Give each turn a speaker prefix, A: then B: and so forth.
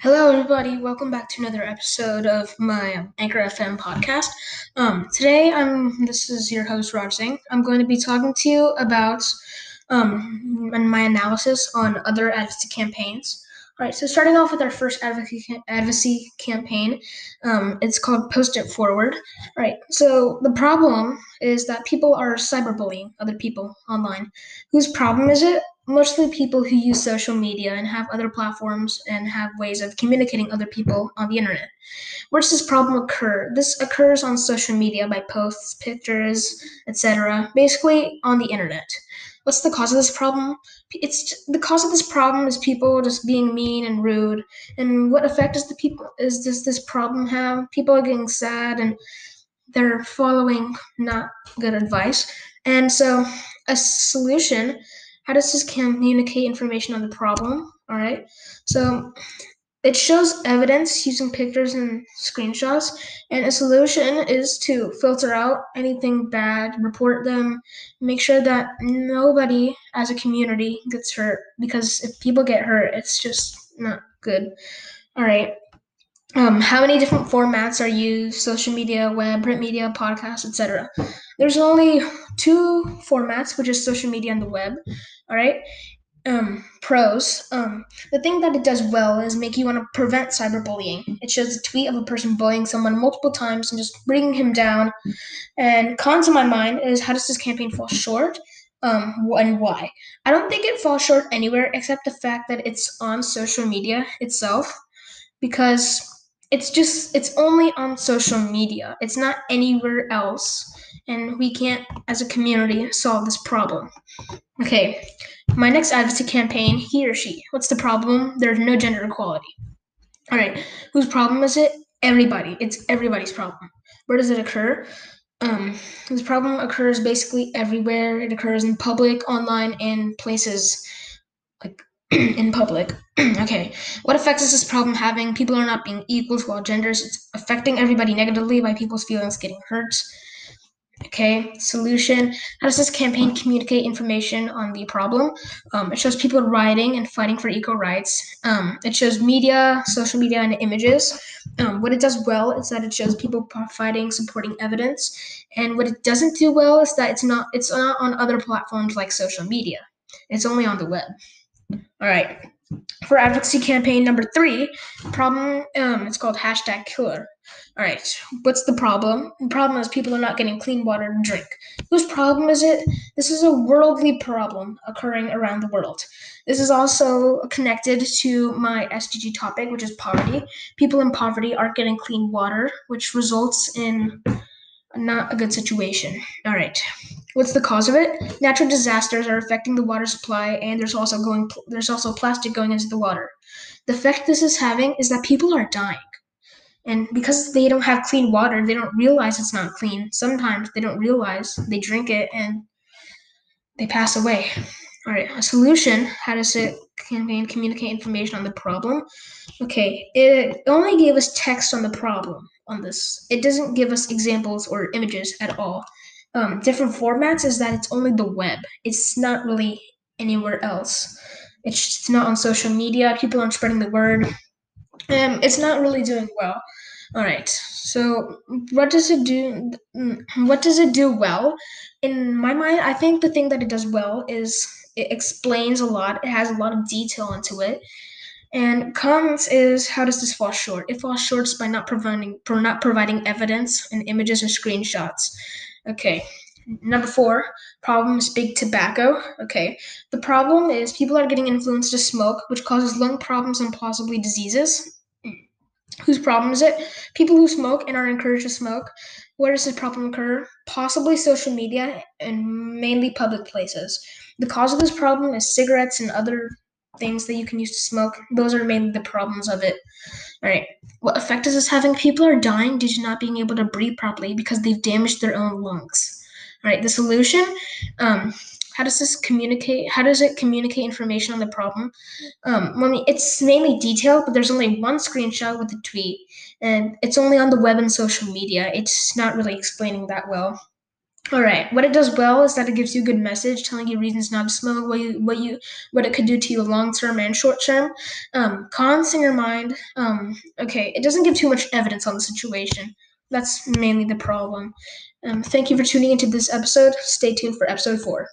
A: Hello, everybody. Welcome back to another episode of my Anchor FM podcast. Um, today, I'm this is your host Raj Singh. I'm going to be talking to you about um, my analysis on other advocacy campaigns. All right, so starting off with our first advocacy advocacy campaign, um, it's called Post It Forward. All right, so the problem is that people are cyberbullying other people online. Whose problem is it? Mostly people who use social media and have other platforms and have ways of communicating other people on the internet. Where does this problem occur? This occurs on social media by posts, pictures, etc. Basically on the internet. What's the cause of this problem? It's the cause of this problem is people just being mean and rude. And what effect does the people is does this problem have? People are getting sad and they're following not good advice. And so a solution, how does this communicate information on the problem? All right. So it shows evidence using pictures and screenshots, and a solution is to filter out anything bad, report them, make sure that nobody as a community gets hurt because if people get hurt, it's just not good. All right. Um, how many different formats are used? Social media, web, print media, podcast, etc. There's only two formats, which is social media and the web. All right, um, pros. Um, the thing that it does well is make you want to prevent cyberbullying. It shows a tweet of a person bullying someone multiple times and just bringing him down. And cons in my mind is how does this campaign fall short? Um, and why? I don't think it falls short anywhere except the fact that it's on social media itself, because it's just it's only on social media. It's not anywhere else, and we can't, as a community, solve this problem. Okay, my next advocacy campaign, he or she. What's the problem? There's no gender equality. All right, whose problem is it? Everybody. It's everybody's problem. Where does it occur? Um, this problem occurs basically everywhere. It occurs in public, online, and places like in public. okay, what effects is this problem having? People are not being equal to all genders. It's affecting everybody negatively by people's feelings getting hurt. Okay, solution. How does this campaign communicate information on the problem? Um, it shows people rioting and fighting for equal rights. Um, it shows media, social media, and images. Um, what it does well is that it shows people fighting, supporting evidence. And what it doesn't do well is that it's not it's not on other platforms like social media. It's only on the web. All right. For advocacy campaign number three, problem um, it's called hashtag killer. All right, what's the problem? The problem is people are not getting clean water to drink. Whose problem is it? This is a worldly problem occurring around the world. This is also connected to my SDG topic, which is poverty. People in poverty aren't getting clean water, which results in not a good situation. All right. What's the cause of it? Natural disasters are affecting the water supply, and there's also going there's also plastic going into the water. The effect this is having is that people are dying, and because they don't have clean water, they don't realize it's not clean. Sometimes they don't realize they drink it and they pass away. All right, a solution. How does it campaign communicate information on the problem? Okay, it only gave us text on the problem on this. It doesn't give us examples or images at all um, different formats is that it's only the web. It's not really anywhere else. It's just not on social media. People aren't spreading the word. Um, it's not really doing well. All right. So what does it do? What does it do well? In my mind, I think the thing that it does well is it explains a lot. It has a lot of detail into it. And cons is how does this fall short? It falls short by not providing not providing evidence and images or screenshots. Okay. Number four, problem is big tobacco. Okay. The problem is people are getting influenced to smoke, which causes lung problems and possibly diseases. Whose problem is it? People who smoke and are encouraged to smoke. Where does this problem occur? Possibly social media and mainly public places. The cause of this problem is cigarettes and other things that you can use to smoke. Those are mainly the problems of it. All right. What effect is this having? People are dying due to not being able to breathe properly because they've damaged their own lungs. All right. The solution. Um, how does this communicate? How does it communicate information on the problem? Um, I mean, it's mainly detailed, but there's only one screenshot with a tweet, and it's only on the web and social media. It's not really explaining that well. All right. What it does well is that it gives you a good message, telling you reasons not to smoke, what you what you what it could do to you long term and short term. Um, cons in your mind. Um, okay, it doesn't give too much evidence on the situation. That's mainly the problem. Um, thank you for tuning into this episode. Stay tuned for episode four.